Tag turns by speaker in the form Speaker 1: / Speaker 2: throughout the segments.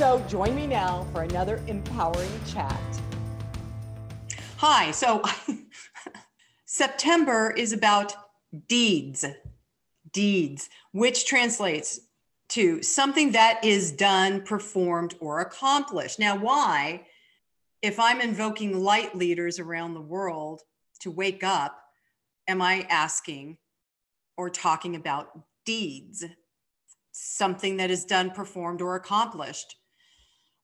Speaker 1: So join me now for another empowering chat. Hi. So September is about deeds, deeds, which translates to something that is done, performed, or accomplished. Now, why, if I'm invoking light leaders around the world to wake up, am I asking or talking about deeds? Something that is done, performed, or accomplished.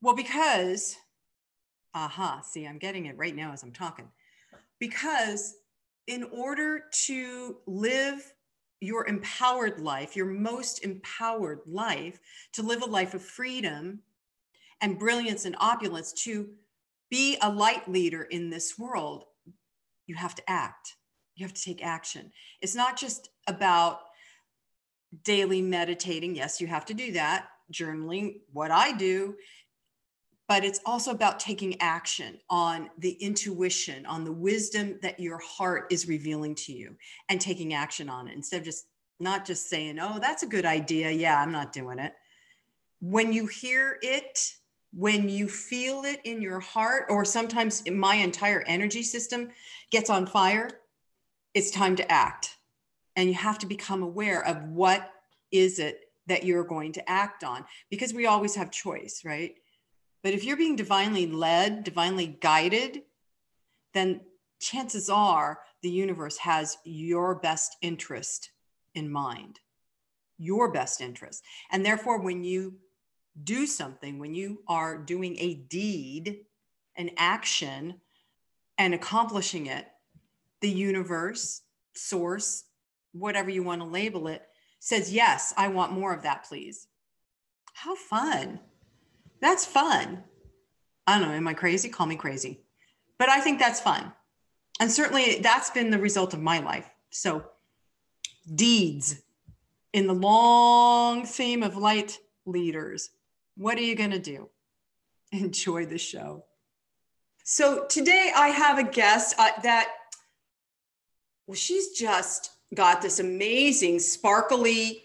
Speaker 1: Well, because, aha, see, I'm getting it right now as I'm talking. Because in order to live your empowered life, your most empowered life, to live a life of freedom and brilliance and opulence, to be a light leader in this world, you have to act. You have to take action. It's not just about daily meditating. Yes, you have to do that. Journaling, what I do but it's also about taking action on the intuition, on the wisdom that your heart is revealing to you and taking action on it instead of just not just saying, oh, that's a good idea. Yeah, I'm not doing it. When you hear it, when you feel it in your heart, or sometimes my entire energy system gets on fire, it's time to act. And you have to become aware of what is it that you're going to act on because we always have choice, right? But if you're being divinely led, divinely guided, then chances are the universe has your best interest in mind, your best interest. And therefore, when you do something, when you are doing a deed, an action, and accomplishing it, the universe, source, whatever you want to label it, says, Yes, I want more of that, please. How fun! That's fun. I don't know. Am I crazy? Call me crazy. But I think that's fun. And certainly that's been the result of my life. So, deeds in the long theme of light leaders. What are you going to do? Enjoy the show. So, today I have a guest uh, that, well, she's just got this amazing, sparkly,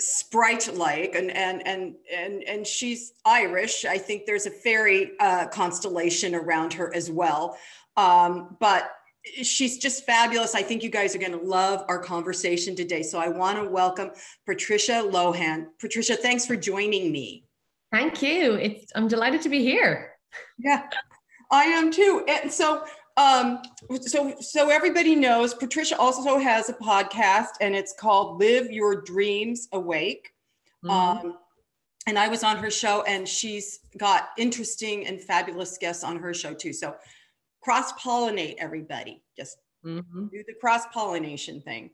Speaker 1: sprite like and and and and and she's irish. I think there's a fairy uh, constellation around her as well. Um, but she's just fabulous. I think you guys are going to love our conversation today. So i want to welcome patricia lohan. Patricia thanks for joining me.
Speaker 2: Thank you. It's i'm delighted to be here.
Speaker 1: Yeah i am too. And so um, so so everybody knows Patricia also has a podcast and it's called Live Your Dreams Awake. Mm-hmm. Um, and I was on her show and she's got interesting and fabulous guests on her show too. So cross pollinate everybody, just mm-hmm. do the cross pollination thing.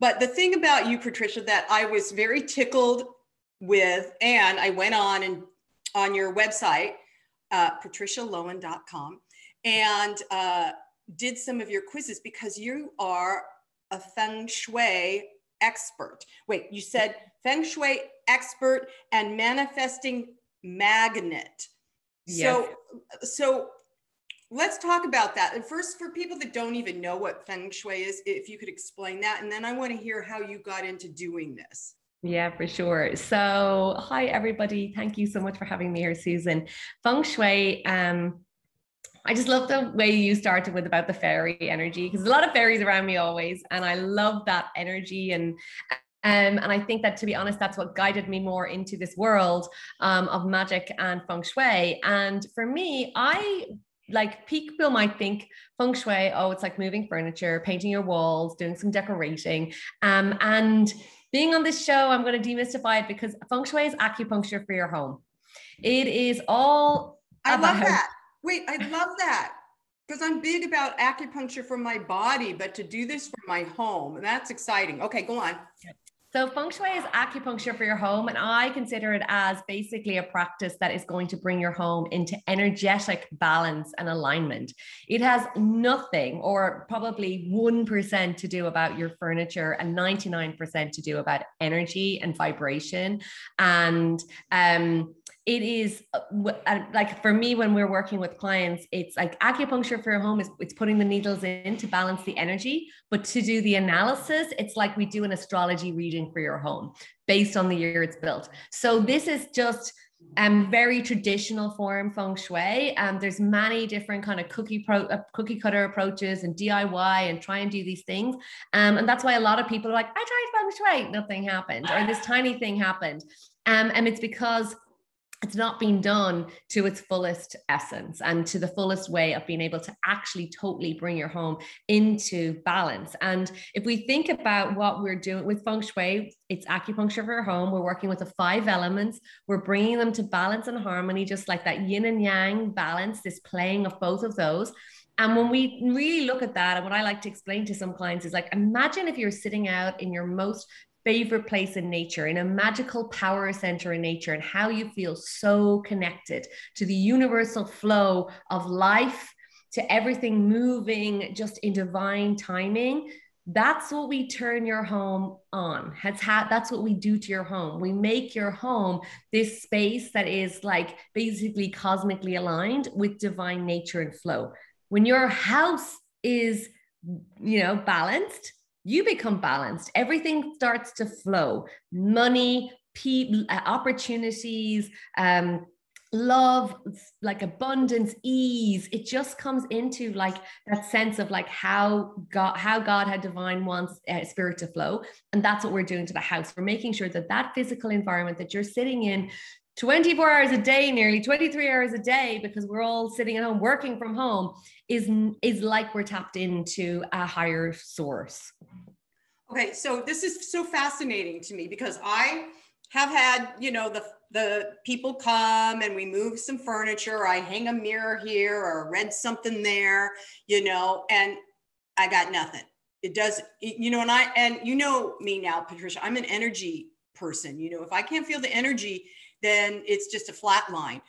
Speaker 1: But the thing about you, Patricia, that I was very tickled with, and I went on and on your website, uh, patricialohan.com, and uh, did some of your quizzes because you are a feng shui expert. Wait, you said feng shui expert and manifesting magnet. Yes. So, so let's talk about that. And first, for people that don't even know what feng shui is, if you could explain that, and then I want to hear how you got into doing this.
Speaker 2: Yeah, for sure. So, hi everybody. Thank you so much for having me here, Susan. Feng Shui um, I just love the way you started with about the fairy energy because a lot of fairies around me always, and I love that energy and. Um, and I think that, to be honest, that's what guided me more into this world um, of magic and feng shui. And for me, I like people might think feng shui, oh, it's like moving furniture, painting your walls, doing some decorating. Um, and being on this show, I'm going to demystify it because feng shui is acupuncture for your home. It is all.
Speaker 1: I about, love that. Wait, I love that because I'm big about acupuncture for my body, but to do this for my home, and that's exciting. Okay, go on.
Speaker 2: So, feng shui is acupuncture for your home, and I consider it as basically a practice that is going to bring your home into energetic balance and alignment. It has nothing, or probably 1% to do about your furniture, and 99% to do about energy and vibration. And um, it is uh, uh, like for me when we're working with clients it's like acupuncture for your home is it's putting the needles in to balance the energy. But to do the analysis it's like we do an astrology reading for your home based on the year it's built. So this is just um very traditional form feng shui. Um there's many different kind of cookie pro uh, cookie cutter approaches and diy and try and do these things. Um and that's why a lot of people are like i tried feng shui nothing happened or this tiny thing happened. Um and it's because it's not being done to its fullest essence and to the fullest way of being able to actually totally bring your home into balance. And if we think about what we're doing with feng shui, it's acupuncture for your home. We're working with the five elements. We're bringing them to balance and harmony, just like that yin and yang balance, this playing of both of those. And when we really look at that, and what I like to explain to some clients is like, imagine if you're sitting out in your most favorite place in nature, in a magical power center in nature, and how you feel so connected to the universal flow of life, to everything moving just in divine timing. That's what we turn your home on. That's that's what we do to your home. We make your home this space that is like basically cosmically aligned with divine nature and flow. When your house is you know balanced you become balanced. Everything starts to flow. Money, people, uh, opportunities, um, love like abundance ease. It just comes into like that sense of like how god how god had divine wants uh, spirit to flow. And that's what we're doing to the house. We're making sure that that physical environment that you're sitting in 24 hours a day nearly 23 hours a day because we're all sitting at home working from home is is like we're tapped into a higher source.
Speaker 1: Okay so this is so fascinating to me because i have had you know the the people come and we move some furniture i hang a mirror here or read something there you know and i got nothing. It does you know and i and you know me now patricia i'm an energy person you know if i can't feel the energy then it's just a flat line.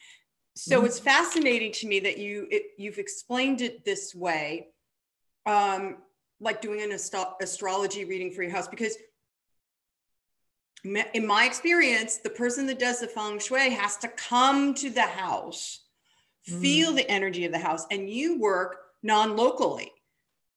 Speaker 1: So mm-hmm. it's fascinating to me that you it, you've explained it this way, um, like doing an ast- astrology reading for your house, because in my experience, the person that does the feng shui has to come to the house, mm-hmm. feel the energy of the house, and you work non-locally.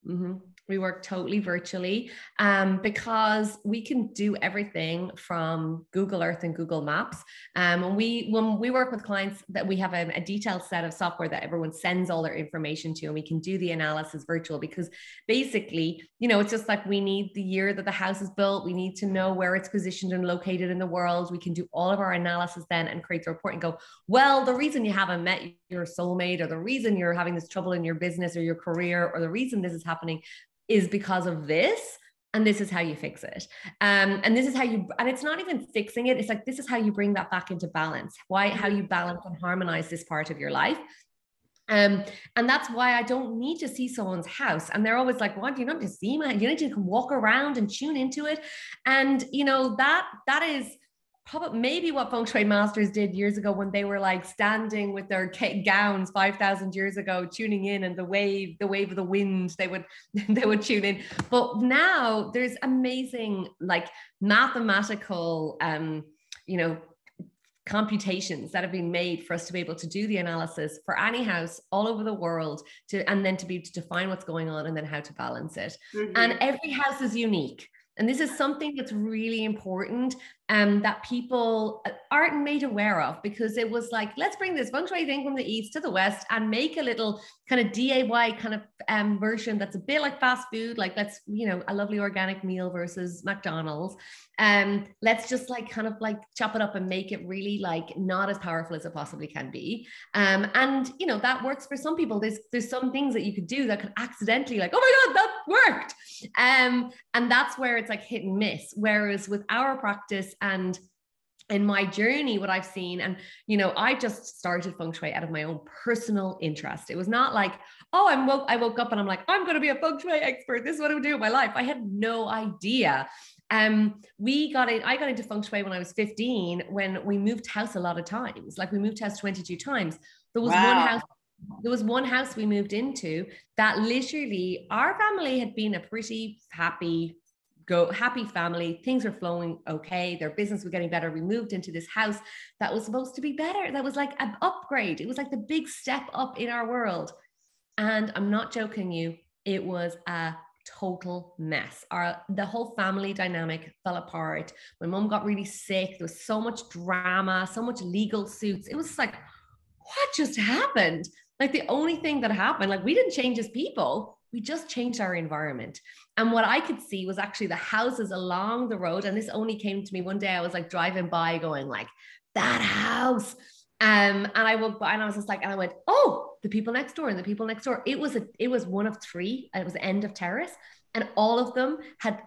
Speaker 2: Mm-hmm. We work totally virtually um, because we can do everything from Google Earth and Google Maps. Um, and we, when we work with clients, that we have a, a, detailed set of software that everyone sends all their information to, and we can do the analysis virtual because basically, you know, it's just like we need the year that the house is built. We need to know where it's positioned and located in the world. We can do all of our analysis then and create the report and go, well, the reason you haven't met your soulmate, or the reason you're having this trouble in your business or your career, or the reason this is happening is because of this and this is how you fix it um, and this is how you and it's not even fixing it it's like this is how you bring that back into balance why how you balance and harmonize this part of your life um, and that's why I don't need to see someone's house. And they're always like, "What? You don't need to see my? You need to walk around and tune into it." And you know that that is probably maybe what feng shui masters did years ago when they were like standing with their gowns 5000 years ago tuning in and the wave the wave of the wind they would they would tune in. But now there's amazing like mathematical um you know computations that have been made for us to be able to do the analysis for any house all over the world to and then to be to define what's going on and then how to balance it. Mm-hmm. and every house is unique. And this is something that's really important um, that people aren't made aware of because it was like, let's bring this feng shui thing from the east to the west and make a little kind of DIY kind of um, version that's a bit like fast food, like let's, you know, a lovely organic meal versus McDonald's. Um, let's just like kind of like chop it up and make it really like not as powerful as it possibly can be. Um, and you know, that works for some people. There's there's some things that you could do that could accidentally like, oh my God, that worked. Um, and that's where it's like hit and miss. Whereas with our practice and in my journey what i've seen and you know i just started feng shui out of my own personal interest it was not like oh i'm woke i woke up and i'm like i'm going to be a feng shui expert this is what i'm doing with my life i had no idea Um, we got in, I got into feng shui when I was 15 when we moved house a lot of times. Like we moved house 22 times. There was wow. one house there was one house we moved into that literally our family had been a pretty happy go happy family things were flowing okay their business was getting better we moved into this house that was supposed to be better that was like an upgrade it was like the big step up in our world. And i'm not joking you it was a total mess. Our the whole family dynamic fell apart. My mom got really sick there was so much drama so much legal suits. It was like what just happened? Like the only thing that happened, like we didn't change as people, we just changed our environment. And what I could see was actually the houses along the road. And this only came to me one day. I was like driving by going like, that house. Um, and I walked by, and I was just like, and I went, oh, the people next door and the people next door. It was a, it was one of three. It was end of terrace, and all of them had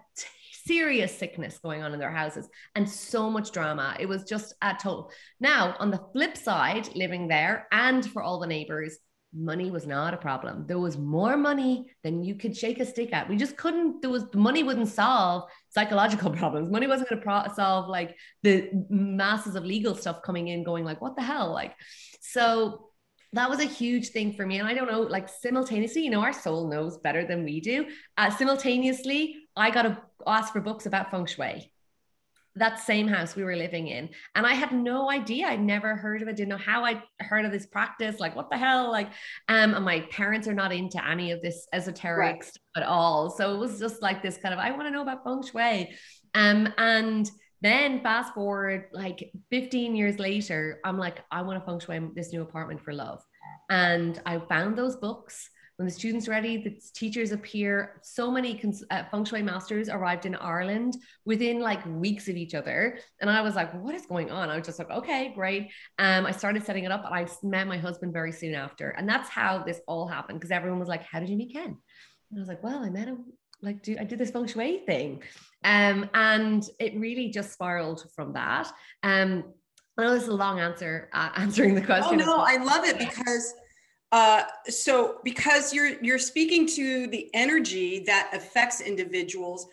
Speaker 2: serious sickness going on in their houses and so much drama. It was just a total. Now, on the flip side, living there and for all the neighbors, money was not a problem. There was more money than you could shake a stick at. We just couldn't, there was money wouldn't solve psychological problems. Money wasn't going to pro- solve like the masses of legal stuff coming in, going like, what the hell? Like, so that was a huge thing for me. And I don't know, like simultaneously, you know, our soul knows better than we do. Uh, simultaneously, I got to ask for books about feng shui. That same house we were living in. And I had no idea. I'd never heard of it, didn't know how I heard of this practice. Like, what the hell? Like, um, and my parents are not into any of this esoteric right. stuff at all. So it was just like this kind of, I want to know about feng shui. Um, and then fast forward like 15 years later, I'm like, I want to feng shui this new apartment for love. And I found those books. When the students ready, the teachers appear. So many cons- uh, feng shui masters arrived in Ireland within like weeks of each other, and I was like, "What is going on?" I was just like, "Okay, great." Um, I started setting it up, and I met my husband very soon after, and that's how this all happened. Because everyone was like, "How did you meet Ken?" And I was like, "Well, I met him like do I did this feng shui thing. Um, and it really just spiraled from that. Um, I know this is a long answer uh, answering the question.
Speaker 1: Oh no, I love it because uh, so because you're you're speaking to the energy that affects individuals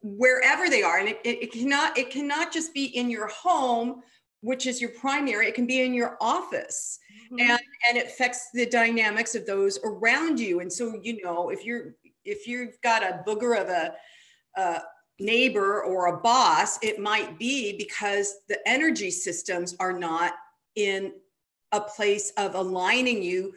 Speaker 1: wherever they are, and it, it, it cannot it cannot just be in your home, which is your primary. It can be in your office. Mm-hmm. And, and it affects the dynamics of those around you. And so, you know, if you're if you've got a booger of a, a neighbor or a boss, it might be because the energy systems are not in a place of aligning you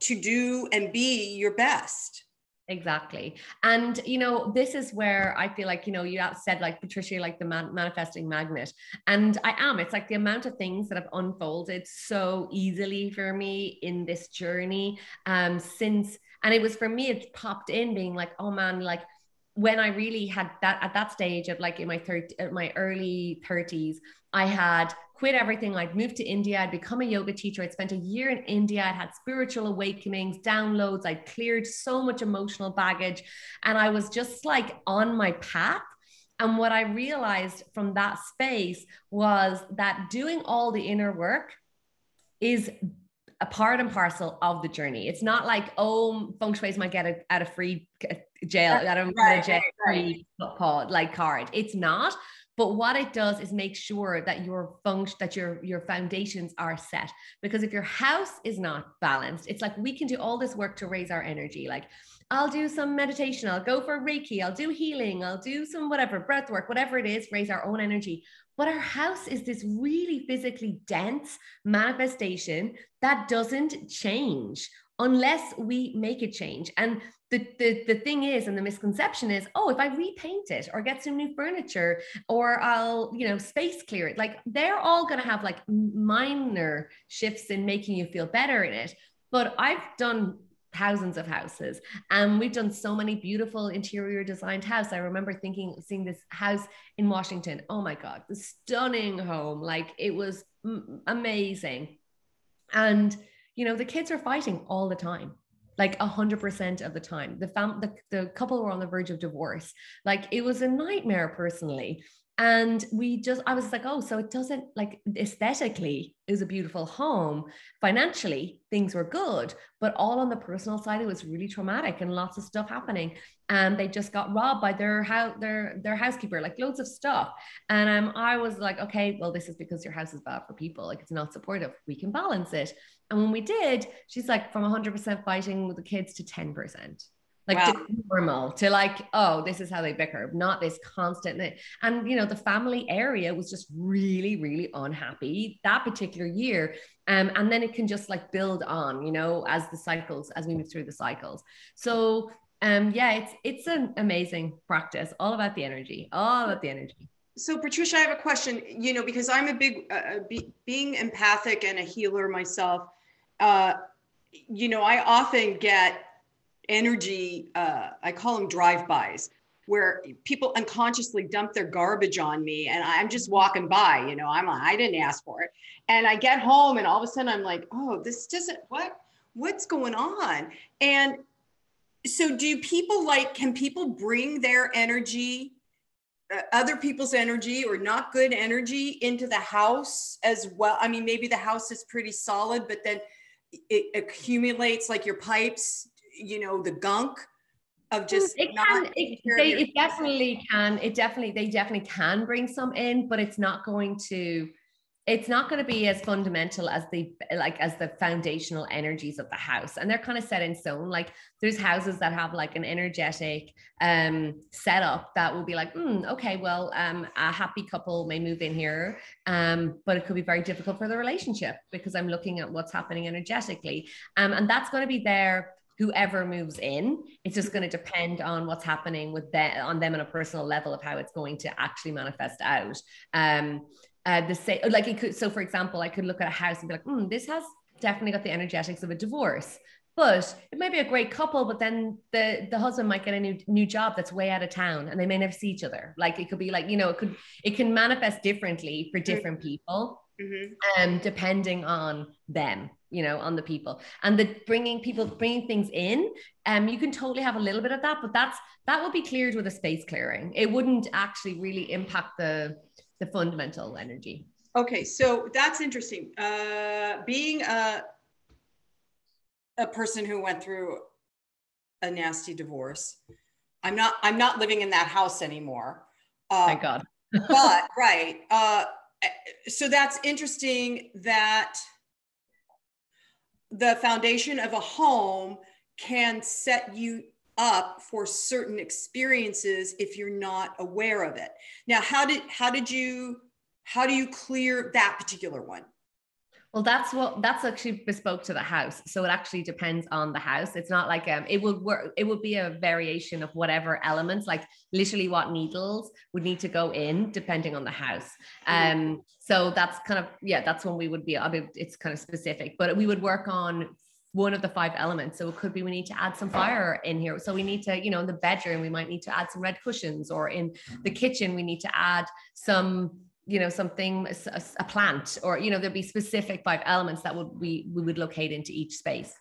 Speaker 1: to do and be your best.
Speaker 2: Exactly. And, you know, this is where I feel like, you know, you said like Patricia, like the man- manifesting magnet. And I am. It's like the amount of things that have unfolded so easily for me in this journey um, since and it was for me, it popped in being like, oh man, like when I really had that at that stage of like in my third, my early 30s, I had quit everything. I'd moved to India. I'd become a yoga teacher. I'd spent a year in India. I'd had spiritual awakenings, downloads. I'd cleared so much emotional baggage. And I was just like on my path. And what I realized from that space was that doing all the inner work is a part and parcel of the journey. It's not like, oh, feng shui's might get a, at a free uh, jail, I don't right, jail free right. like card. It's not. But what it does is make sure that your function, that your your foundations are set. Because if your house is not balanced, it's like we can do all this work to raise our energy. Like I'll do some meditation, I'll go for Reiki, I'll do healing, I'll do some whatever breath work, whatever it is, raise our own energy. But our house is this really physically dense manifestation that doesn't change unless we make a change. And the, the, the thing is, and the misconception is, oh, if I repaint it or get some new furniture or I'll, you know, space clear it, like they're all going to have like minor shifts in making you feel better in it. But I've done thousands of houses and we've done so many beautiful interior designed house. I remember thinking seeing this house in washington oh my god the stunning home like it was m- amazing. And you know the kids are fighting all the time like a hundred percent of the time. The fam the, the couple were on the verge of divorce. Like it was a nightmare personally. And we just, I was like, oh, so it doesn't like aesthetically, was a beautiful home. Financially, things were good, but all on the personal side, it was really traumatic and lots of stuff happening. And they just got robbed by their house, their their housekeeper, like loads of stuff. And um, I was like, okay, well, this is because your house is bad for people. Like it's not supportive. We can balance it. And when we did, she's like from 100% fighting with the kids to 10% like wow. to normal to like oh this is how they bicker not this constant and you know the family area was just really really unhappy that particular year. Um, and then it can just like build on you know as the cycles as we move through the cycles. So um yeah it's it's an amazing practice all about the energy all about the energy.
Speaker 1: So patricia i have a question you know because i'm a big uh, uh be, being empathic and a healer myself uh you know i often get energy, uh, I call them drive-bys, where people unconsciously dump their garbage on me and I'm just walking by, you know, I'm like, I didn't ask for it. And I get home and all of a sudden I'm like, oh, this doesn't, what, what's going on? And so do people like, can people bring their energy, uh, other people's energy or not good energy into the house as well? I mean, maybe the house is pretty solid, but then it accumulates like your pipes you know, the gunk of mm, just
Speaker 2: it can it, they, it definitely can it definitely they definitely can bring some in but it's not going to it's not going to be as fundamental as the like as the foundational energies of the house and they're kind of set in stone. Like there's houses that have like an energetic um setup that will be like mm, okay well um a happy couple may move in here um but it could be very difficult for the relationship because i'm looking at what's happening energetically. Um and that's going to be there whoever moves in. It's just going to depend on what's happening with them on them on a personal level of how it's going to actually manifest out. Um uh the same like it could so for example i could look at a house and be like mm, this has definitely got the energetics of a divorce. But it might be a great couple but then the the husband might get a new new job that's way out of town and they may never see each other. Like it could be like you know it could it can manifest differently for different people mm-hmm. um depending on them you know on the people. And the bringing people bringing things in um you can totally have a little bit of that but that's that would be cleared with a space clearing. It wouldn't actually really impact the the fundamental energy.
Speaker 1: Okay so that's interesting. Uh being a a person who went through a nasty divorce i'm not i'm not living in that house anymore.
Speaker 2: Uh, thank god.
Speaker 1: but right uh so that's interesting that the foundation of a home can set you up for certain experiences if you're not aware of it. Now, how did how did you how do you clear that particular one?
Speaker 2: Well, that's what that's actually bespoke to the house. So it actually depends on the house. It's not like um it would work, it would be a variation of whatever elements, like literally what needles would need to go in depending on the house. Mm-hmm. Um, so that's kind of yeah, that's when we would be I mean it's kind of specific, but we would work on one of the five elements. So it could be we need to add some fire in here. So we need to, you know, in the bedroom, we might need to add some red cushions, or in the mm-hmm. kitchen, we need to add some you know something a, a, plant or you know there'd be specific five elements that would we we would locate into each space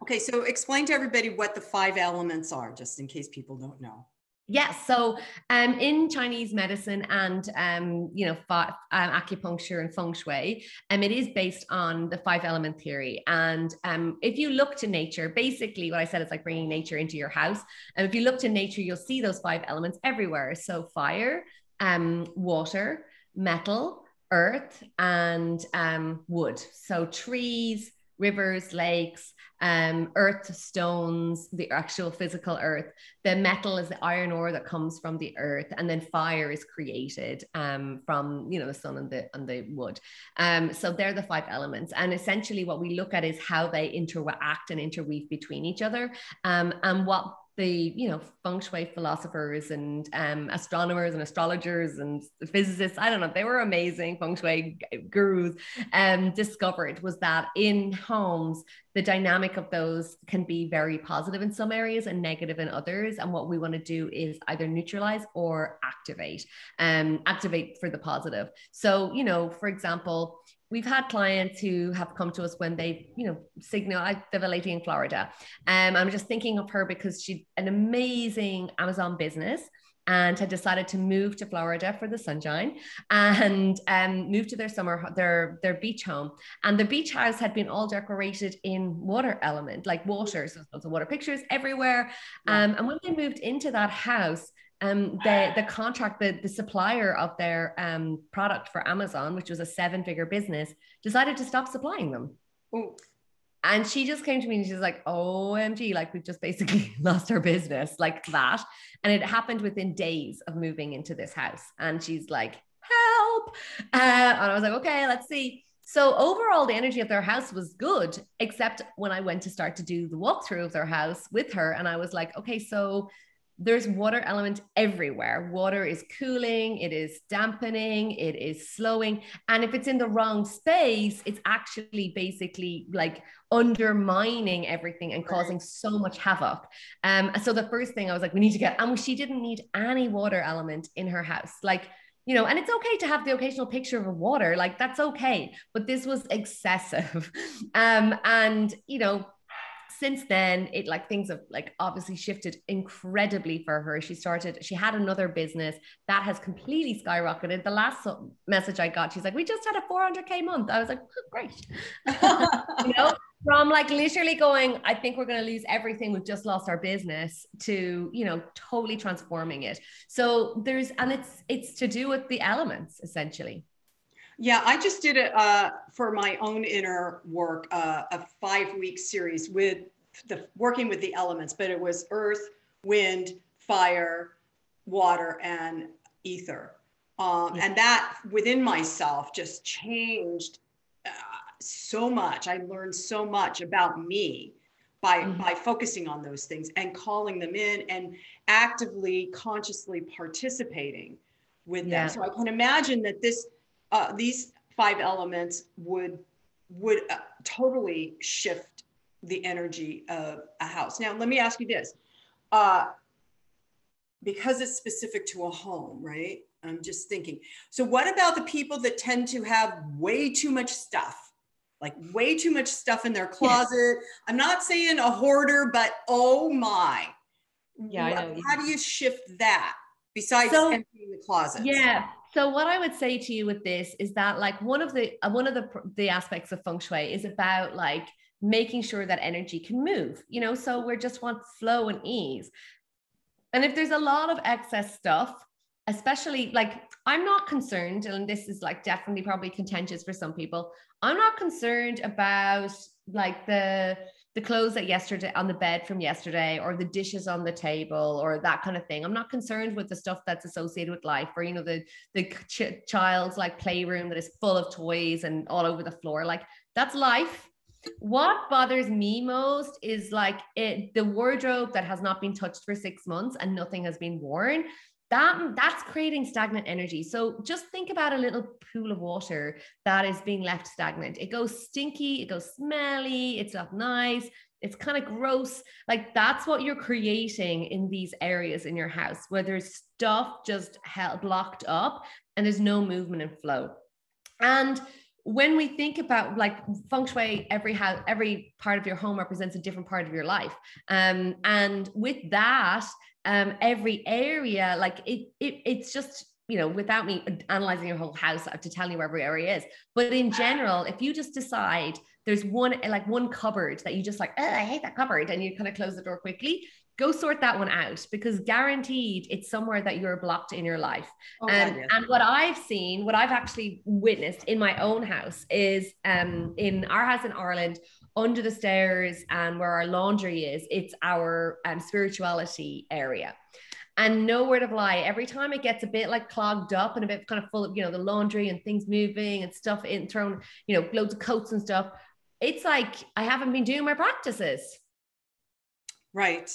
Speaker 1: okay so explain to everybody what the five elements are just in case people don't know
Speaker 2: Yes. So um, in Chinese medicine and, um, you know, fa- um, acupuncture and feng shui, um, it is based on the five element theory. And um, if you look to nature, basically what I said is like bringing nature into your house. And if you look to nature, you'll see those five elements everywhere. So fire, um, water, metal, earth, and um, wood. So trees, rivers, lakes, um, earth stones, the actual physical earth. The metal is the iron ore that comes from the earth, and then fire is created um, from you know the sun and the and the wood. Um, so they're the five elements, and essentially what we look at is how they interact and interweave between each other, um, and what the you know feng shui philosophers and um, astronomers and astrologers and physicists i don't know they were amazing feng shui gurus um, discovered was that in homes the dynamic of those can be very positive in some areas and negative in others. And what we want to do is either neutralize or activate um, activate for the positive. So you know for example we've had clients who have come to us when they, you know, signal. I have a lady in Florida. Um, I'm just thinking of her because she's an amazing Amazon business and had decided to move to Florida for the sunshine and um, move to their summer their their beach home. And the beach house had been all decorated in water element, like water, so lots of water pictures everywhere. Um, and when they moved into that house, um, the the contract, the, the supplier of their um, product for Amazon, which was a seven figure business, decided to stop supplying them. Ooh. And she just came to me and she's like, OMG, like we've just basically lost our business like that. And it happened within days of moving into this house. And she's like, help. Uh, and I was like, okay, let's see. So overall, the energy of their house was good, except when I went to start to do the walkthrough of their house with her. And I was like, okay, so there's water element everywhere. Water is cooling, it is dampening, it is slowing. And if it's in the wrong space, it's actually basically like undermining everything and causing so much havoc. Um, so the first thing I was like, we need to get, and she didn't need any water element in her house. Like, you know, and it's okay to have the occasional picture of water, like that's okay. But this was excessive. um, and, you know, since then it like things have like obviously shifted incredibly for her. She started she had another business that has completely skyrocketed. The last message i got she's like we just had a 400k month. I was like oh, great. You know from like literally going i think we're going to lose everything. We've just lost our business to you know totally transforming it. So there's and it's it's to do with the elements essentially
Speaker 1: yeah, I just did it uh, for my own inner work, uh, a five week series with the working with the elements, but it was earth, wind, fire, water, and ether. Um, yeah. And that within myself just changed uh, so much. I learned so much about me by mm-hmm. by focusing on those things and calling them in and actively consciously participating with yeah. them so i can imagine that this uh, these five elements would would uh, totally shift the energy of a house. Now, let me ask you this. Uh, because it's specific to a home, right? I'm just thinking. So, what about the people that tend to have way too much stuff? Like, way too much stuff in their closet. I'm not saying a hoarder, but oh my.
Speaker 2: Yeah, I know.
Speaker 1: How do you shift that besides so, emptying the closet?
Speaker 2: Yeah. So what I would say to you with this is that like one of the uh, one of the the aspects of feng shui is about like making sure that energy can move. You know, so we just want flow and ease. And if there's a lot of excess stuff, especially like I'm not concerned, and this is like definitely probably contentious for some people. I'm not concerned about like the the clothes that yesterday on the bed from yesterday or the dishes on the table or that kind of thing. I'm not concerned with the stuff that's associated with life or you know the the ch- child's like playroom that is full of toys and all over the floor. Like that's life. What bothers me most is like it the wardrobe that has not been touched for six months and nothing has been worn that mm, that's creating stagnant energy. So just think about a little pool of water that is being left stagnant. It goes stinky it goes smelly it's not nice it's kind of gross. Like that's what you're creating in these areas in your house where there's stuff just held blocked up and there's no movement and flow. And when we think about like feng shui every house every part of your home represents a different part of your life. Um, and with that um, every area like it, it it's just you know without me analyzing your whole house i have to tell you where every area is. But in general if you just decide there's one like one cupboard that you just like oh, i hate that cupboard and you kind of close the door quickly go sort that one out because guaranteed it's somewhere that you're blocked in your life oh, um, yeah. and what i've seen what i've actually witnessed in my own house is um, in our house in ireland under the stairs and where our laundry is, it's our um, spirituality area. And nowhere to lie, every time it gets a bit like clogged up and a bit kind of full of, you know, the laundry and things moving and stuff in thrown, you know, loads of coats and stuff, it's like I haven't been doing my practices.
Speaker 1: Right.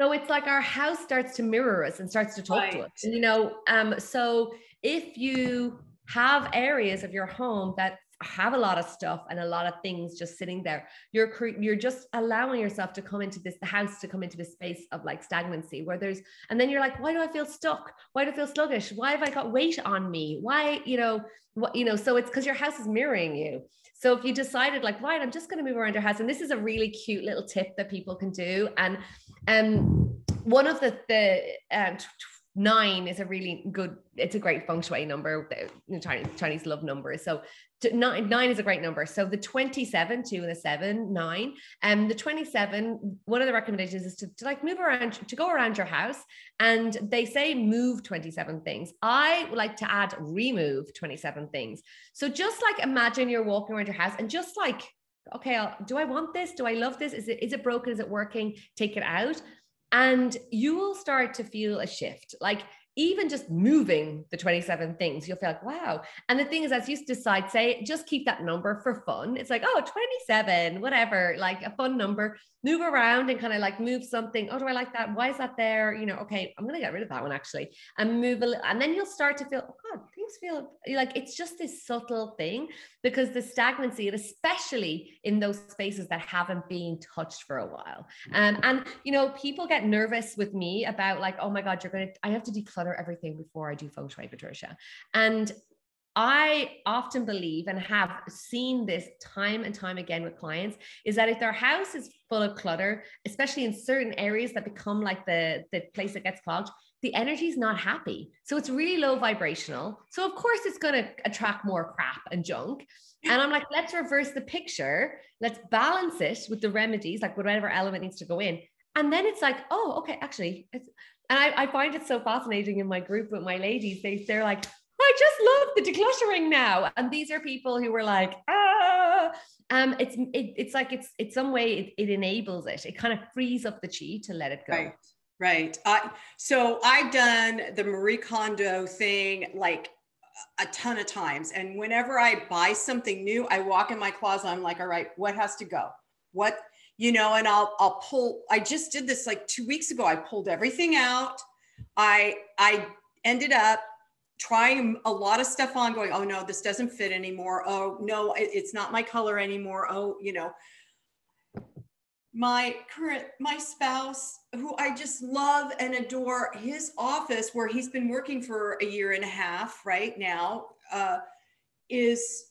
Speaker 2: So it's like our house starts to mirror us and starts to talk right. to us. You know, um, so if you have areas of your home that have a lot of stuff and a lot of things just sitting there you're you're just allowing yourself to come into this the house to come into this space of like stagnancy where there's and then you're like why do i feel stuck why do i feel sluggish why have i got weight on me why you know what you know so it's because your house is mirroring you so if you decided like right i'm just going to move around your house and this is a really cute little tip that people can do and um one of the the um, nine is a really good it's a great feng shui number chinese, chinese love numbers so nine, nine is a great number. So the 27 two and the seven nine and um, the 27 one of the recommendations is to, to like move around to go around your house and they say move 27 things. I would like to add remove 27 things. So just like imagine you're walking around your house and just like okay I'll, do i want this? Do i love this? Is it is it broken? Is it working? Take it out. And you will start to feel a shift. Like even just moving the 27 things, you'll feel like, wow. And the thing is, as you decide, say, just keep that number for fun. It's like, oh, 27, whatever, like a fun number move around and kind of like move something. Oh, do I like that? Why is that there? You know, okay, I'm gonna get rid of that one actually, and move a little, and then you'll start to feel, oh God, things feel like it's just this subtle thing because the stagnancy, especially in those spaces that haven't been touched for a while. Um, and you know, people get nervous with me about like, oh my God, you're gonna, I have to declutter everything before I do feng shui, Patricia. And I often believe and have seen this time and time again with clients is that if their house is full of clutter, especially in certain areas that become like the, the place that gets clogged, the energy is not happy. So it's really low vibrational. So, of course, it's going to attract more crap and junk. And I'm like, let's reverse the picture. Let's balance it with the remedies, like whatever element needs to go in. And then it's like, oh, okay, actually, it's, and I, I find it so fascinating in my group with my ladies. They, they're like, I just love the decluttering now. And these are people who were like, ah, um, it's it, it's like it's it's some way it, it enables it. It kind of frees up the chi to let it go.
Speaker 1: Right. Right. Uh, so I've done the Marie Kondo thing like a ton of times. And whenever I buy something new, I walk in my closet. I'm like, all right, what has to go? What, you know, and I'll, I'll pull, I just did this like two weeks ago. I pulled everything out. I, I ended up trying a lot of stuff on going oh no this doesn't fit anymore oh no it, it's not my color anymore oh you know my current my spouse who i just love and adore his office where he's been working for a year and a half right now uh, is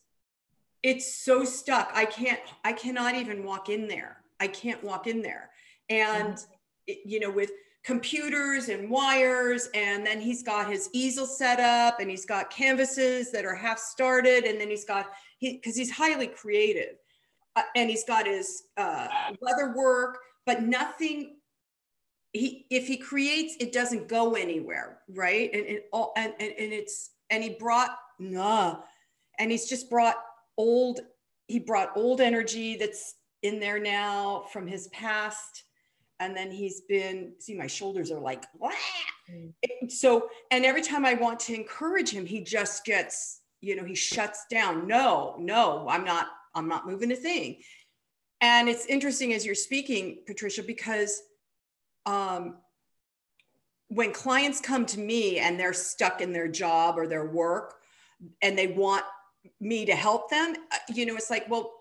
Speaker 1: it's so stuck. I can't i cannot even walk in there. I can't walk in there. And mm-hmm. it, you know with computers and wires and then he's got his easel set up and he's got canvases that are half started and then he's got he because he's highly creative uh, and he's got his uh, leather work but nothing he if he creates it doesn't go anywhere right? And it all and, and, and it's and he brought nah and he's just brought old he brought old energy that's in there now from his past and then he's been see my shoulders are like mm. so and every time i want to encourage him he just gets you know he shuts down. No no i'm not i'm not moving a thing. And it's interesting as you're speaking patricia because um when clients come to me and they're stuck in their job or their work and they want me to help them uh, you know it's like well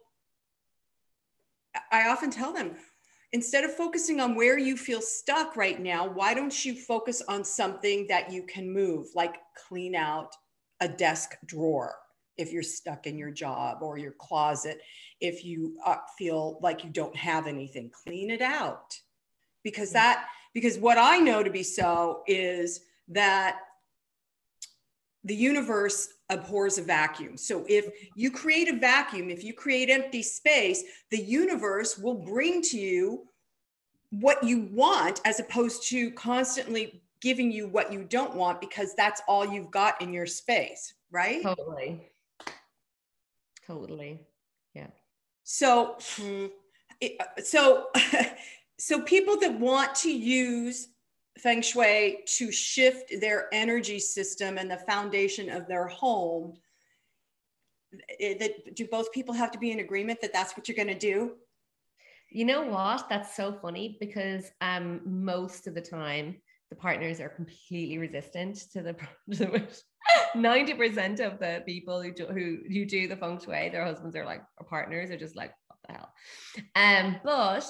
Speaker 1: i often tell them instead of focusing on where you feel stuck right now, why don't you focus on something that you can move, like clean out a desk drawer if you're stuck in your job or your closet, if you uh, feel like you don't have anything, clean it out. Because that, because what I know to be so is that the universe abhors a vacuum. So if you create a vacuum, if you create empty space, the universe will bring to you what you want as opposed to constantly giving you what you don't want because that's all you've got in your space, right?
Speaker 2: Totally. Totally. Yeah.
Speaker 1: So so so people that want to use feng shui to shift their energy system and the foundation of their home that do both people have to be in agreement that that's what you're going to do
Speaker 2: you know what that's so funny because um most of the time the partners are completely resistant to the 90% of the people who do, who, who do the feng shui, their husbands are like, or partners are just like, what the hell? Um, but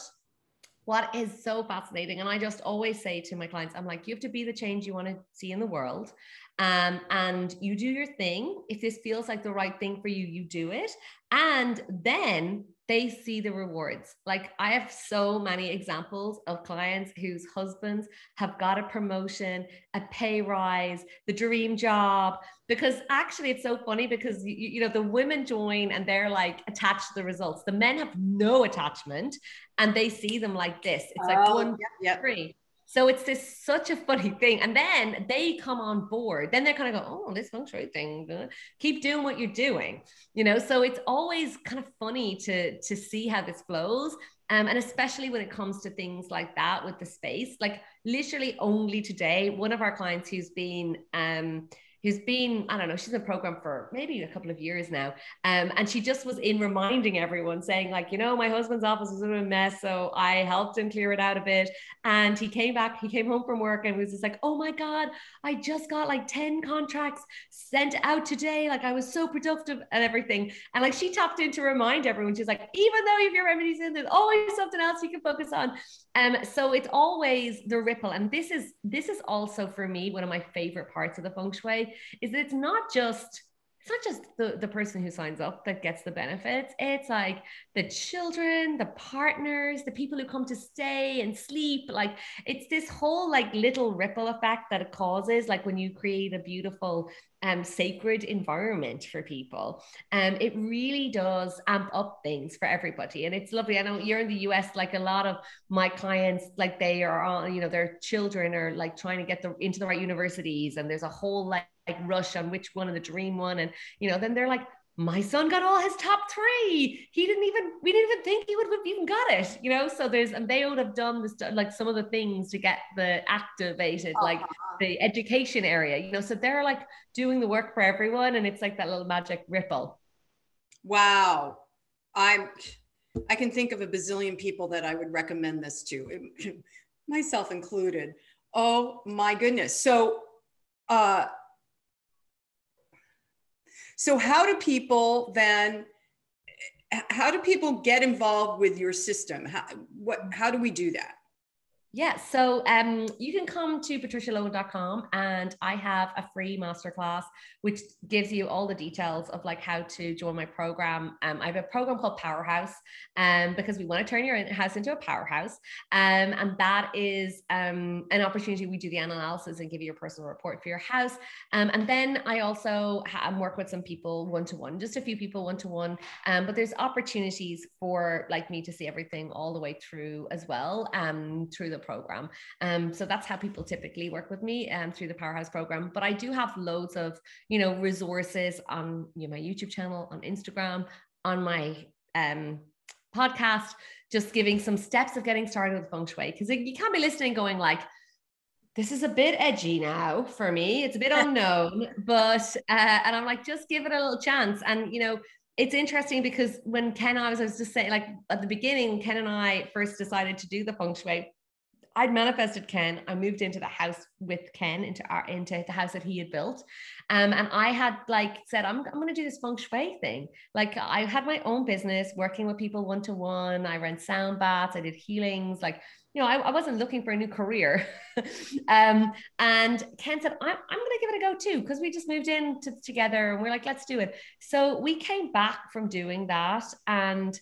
Speaker 2: what is so fascinating, and I just always say to my clients, I'm like, you have to be the change you want to see in the world. Um, and you do your thing. If this feels like the right thing for you, you do it. And then they see the rewards. Like I have so many examples of clients whose husbands have got a promotion, a pay rise, the dream job. Because actually, it's so funny because you, you know the women join and they're like attached to the results. The men have no attachment, and they see them like this. It's like oh, one, yep, yep. three. So it's this such a funny thing. And then they come on board. Then they're kind of go, oh, this feng shui thing, keep doing what you're doing. You know, so it's always kind of funny to to see how this flows. Um, and especially when it comes to things like that with the space, like literally only today, one of our clients who's been um who's been, I don't know, she's in the program for maybe a couple of years now. Um, and she just was in reminding everyone, saying, like, you know, my husband's office was a mess. So I helped him clear it out a bit. And he came back, he came home from work and was just like, oh my God, I just got like 10 contracts sent out today. Like I was so productive and everything. And like she tapped in to remind everyone, she's like, even though have your remedies in, there's always something else you can focus on. Um, so it's always the ripple. And this is this is also for me one of my favorite parts of the feng shui is it's not just it's not just the, the person who signs up that gets the benefits. It's like the children, the partners, the people who come to stay and sleep. Like it's this whole like little ripple effect that it causes, like when you create a beautiful um sacred environment for people. Um, it really does amp up things for everybody. And it's lovely. I know you're in the US, like a lot of my clients, like they are on, you know, their children are like trying to get the into the right universities, and there's a whole like like rush on which one of the dream one. And, you know, then they're like, my son got all his top three. He didn't even, we didn't even think he would have even got it, you know? So there's, and they would have done this, like some of the things to get the activated, uh-huh. like the education area, you know? So they're like doing the work for everyone. And it's like that little magic ripple.
Speaker 1: Wow. I'm, I can think of a bazillion people that I would recommend this to, myself included. Oh my goodness. So, uh, so how do people then, how do people get involved with your system? How, what, how do we do that?
Speaker 2: Yeah, so um, you can come to patricialohan.com and I have a free masterclass which gives you all the details of like how to join my program. Um, I have a program called Powerhouse um, because we want to turn your house into a powerhouse. Um, and that is um, an opportunity. We do the analysis and give you a personal report for your house. Um, and then I also ha- work with some people one to one, just a few people one to one. but there's opportunities for like me to see everything all the way through as well um, through the the program. Um, so that's how people typically work with me um, through the Powerhouse program. But I do have loads of, you know, resources on you know, my YouTube channel, on Instagram, on my um, podcast, just giving some steps of getting started with feng shui. Because you can't be listening going like, this is a bit edgy now for me. It's a bit unknown, but uh, and I'm like, just give it a little chance. And you know, it's interesting because when Ken, I was, I was just saying, like at the beginning, Ken and I first decided to do the feng shui. I'd manifested Ken. I moved into the house with Ken into our into the house that he had built. Um, and I had like said, I'm, I'm going to do this feng shui thing. Like I had my own business working with people one to one. I ran sound baths. I did healings. Like, you know, I, I wasn't looking for a new career. um, and Ken said, I'm, I'm going to give it a go too, because we just moved in to, together and we're like, let's do it. So we came back from doing that and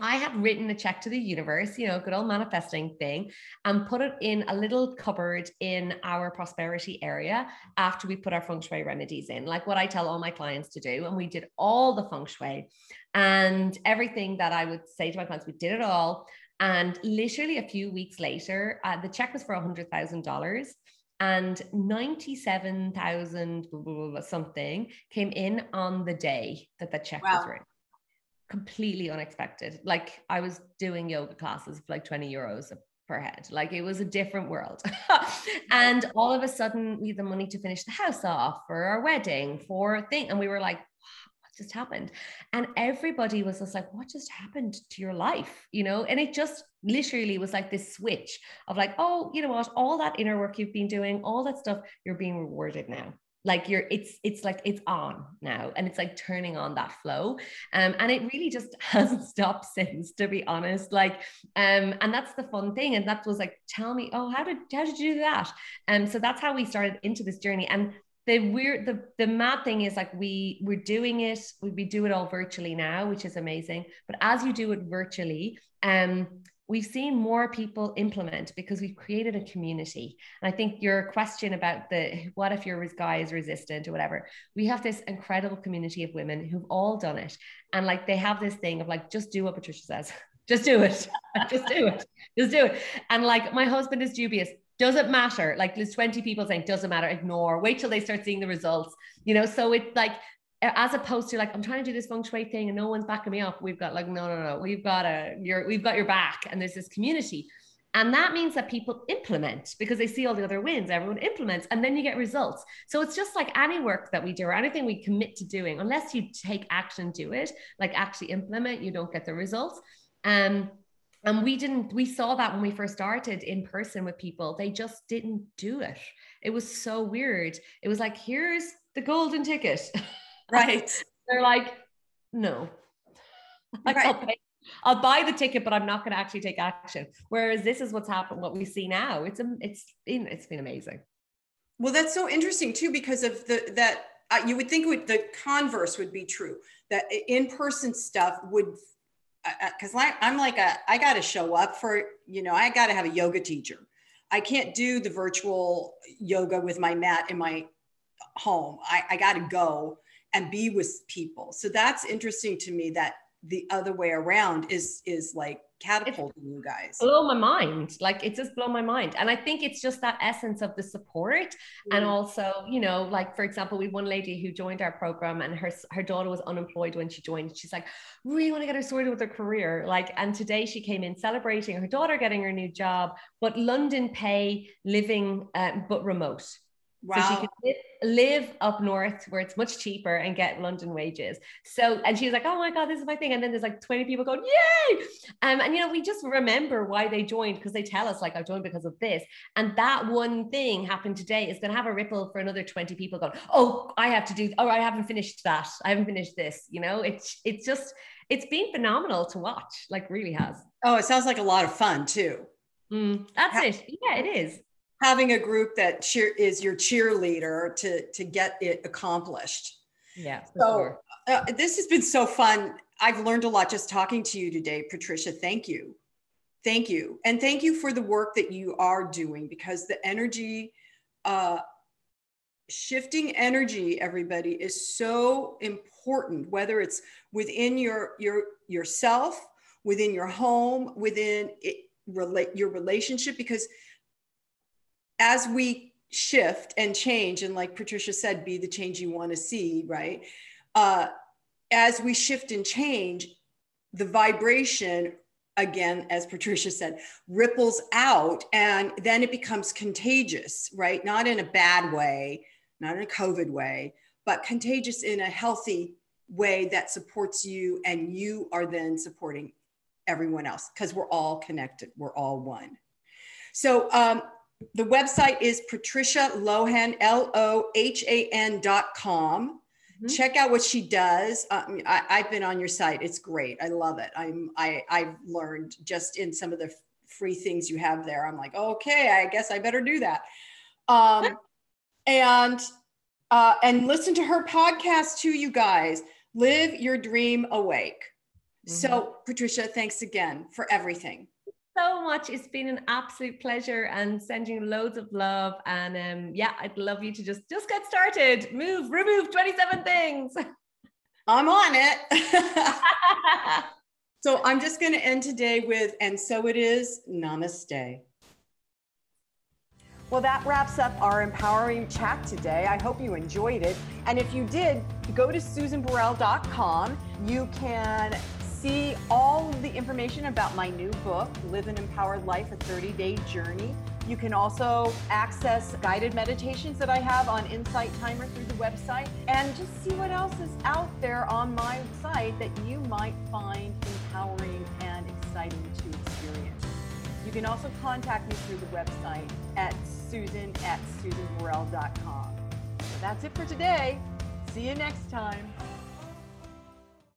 Speaker 2: I had written a check to the universe, you know, good old manifesting thing, and put it in a little cupboard in our prosperity area after we put our feng shui remedies in, like what I tell all my clients to do. And we did all the feng shui and everything that I would say to my clients, we did it all. And literally a few weeks later, uh, the check was for a $100,000 and 97,000 something came in on the day that the check wow. was written completely unexpected. Like I was doing yoga classes for like 20 euros per head. Like it was a different world. and all of a sudden we had the money to finish the house off for our wedding, for a thing. And we were like, what just happened? And everybody was just like, what just happened to your life? You know, and it just literally was like this switch of like, oh, you know what, all that inner work you've been doing, all that stuff, you're being rewarded now like you're it's it's like it's on now and it's like turning on that flow. Um and it really just hasn't stopped since to be honest. Like um and that's the fun thing and that was like tell me oh how did how did you do that? Um so that's how we started into this journey. And the weird the the mad thing is like we we're doing it we, we do it all virtually now which is amazing. But as you do it virtually um we've seen more people implement because we've created a community. And I think your question about the what if your guy is resistant or whatever, we have this incredible community of women who've all done it. And like they have this thing of like, just do what Patricia says. Just do it. just do it. Just do it. And like my husband is dubious. Doesn't matter. Like there's 20 people saying doesn't matter, ignore, wait till they start seeing the results. You know, so it's like as opposed to like I'm trying to do this feng shui thing and no one's backing me up. We've got like no no no we've got a you're we've got your back and there's this community. And that means that people implement because they see all the other wins, everyone implements, and then you get results. So it's just like any work that we do or anything we commit to doing, unless you take action, do it, like actually implement, you don't get the results. Um, and we didn't, we saw that when we first started in person with people, they just didn't do it. It was so weird. It was like, here's the golden ticket.
Speaker 1: Right.
Speaker 2: They're like, no. Like, right. I'll, pay, I'll, buy the ticket, but I'm not going to actually take action. Whereas this is what's happened, what we see now. It's it's been it's been amazing.
Speaker 1: Well, that's so interesting too, because of the that uh, you would think would, the converse would be true that in-person stuff would because uh, uh I'm like a I got to show up for you know I got to have a yoga teacher. I can't do the virtual yoga with my mat in my home. I, I got to go and be with people. So that's interesting to me that the other way around is is like catapulting you guys.
Speaker 2: Blow my mind. Like it just blow my mind. And I think it's just that essence of the support. Mm. And also, you know, like for example, we one lady who joined our program and her her daughter was unemployed when she joined. She's like, really want to get her sorted with her career. Like, and today she came in celebrating her daughter getting her new job, but London pay living uh, but remote. Wow. So she can live, live, up north where it's much cheaper and get London wages. So, and she's like, oh my God, this is my thing. And then there's like 20 people going, yay. Um, and, you know, we just remember why they joined because they tell us, like, I joined because of this. And that one thing happened today is going to have a ripple for another 20 people going, oh, I have to do, oh, I haven't finished that. I haven't finished this. You know, it's, it's just, it's been phenomenal to watch, like, really has.
Speaker 1: Oh, it sounds like a lot of fun too.
Speaker 2: Mm, that's it. Yeah, it is
Speaker 1: having a group that cheer is your cheerleader to to get it accomplished.
Speaker 2: Yeah.
Speaker 1: So sure. uh, this has been so fun. I've learned a lot just talking to you today, Patricia. Thank you. Thank you. And thank you for the work that you are doing because the energy, uh, shifting energy, everybody, is so important, whether it's within your, your yourself, within your home, within it, relate your relationship, because as we shift and change, and like Patricia said, be the change you want to see, right? Uh, as we shift and change, the vibration, again, as Patricia said, ripples out and then it becomes contagious, right? Not in a bad way, not in a COVID way, but contagious in a healthy way that supports you and you are then supporting everyone else because we're all connected, we're all one. So, um, the website is Patricia Lohan, L O H A N dot com. Mm-hmm. Check out what she does. Um, I, have been on your site. It's great. I love it. I'm, I, I've learned just in some of the free things you have there. I'm like, okay, I guess I better do that. Um, and, uh, and listen to her podcast too, you guys. Live your dream awake. Mm-hmm. So, Patricia, thanks again for everything
Speaker 2: so much. It's been an absolute pleasure and sending loads of love. And um, yeah, I'd love you to just just get started. Move, remove 27 things.
Speaker 1: I'm on it. so I'm just going to end today with, and so it is, namaste. Well, that wraps up our empowering chat today. I hope you enjoyed it. And if you did, go to susanburrell.com. You can see all the information about my new book, Live an Empowered Life, a 30 day journey You can also access guided meditations that I have on Insight Timer through the website and just see what else is out there on my site that you might find empowering and exciting to experience. You can also contact me through the website at susan at susanburrell.com. So that's it for today. See you next time.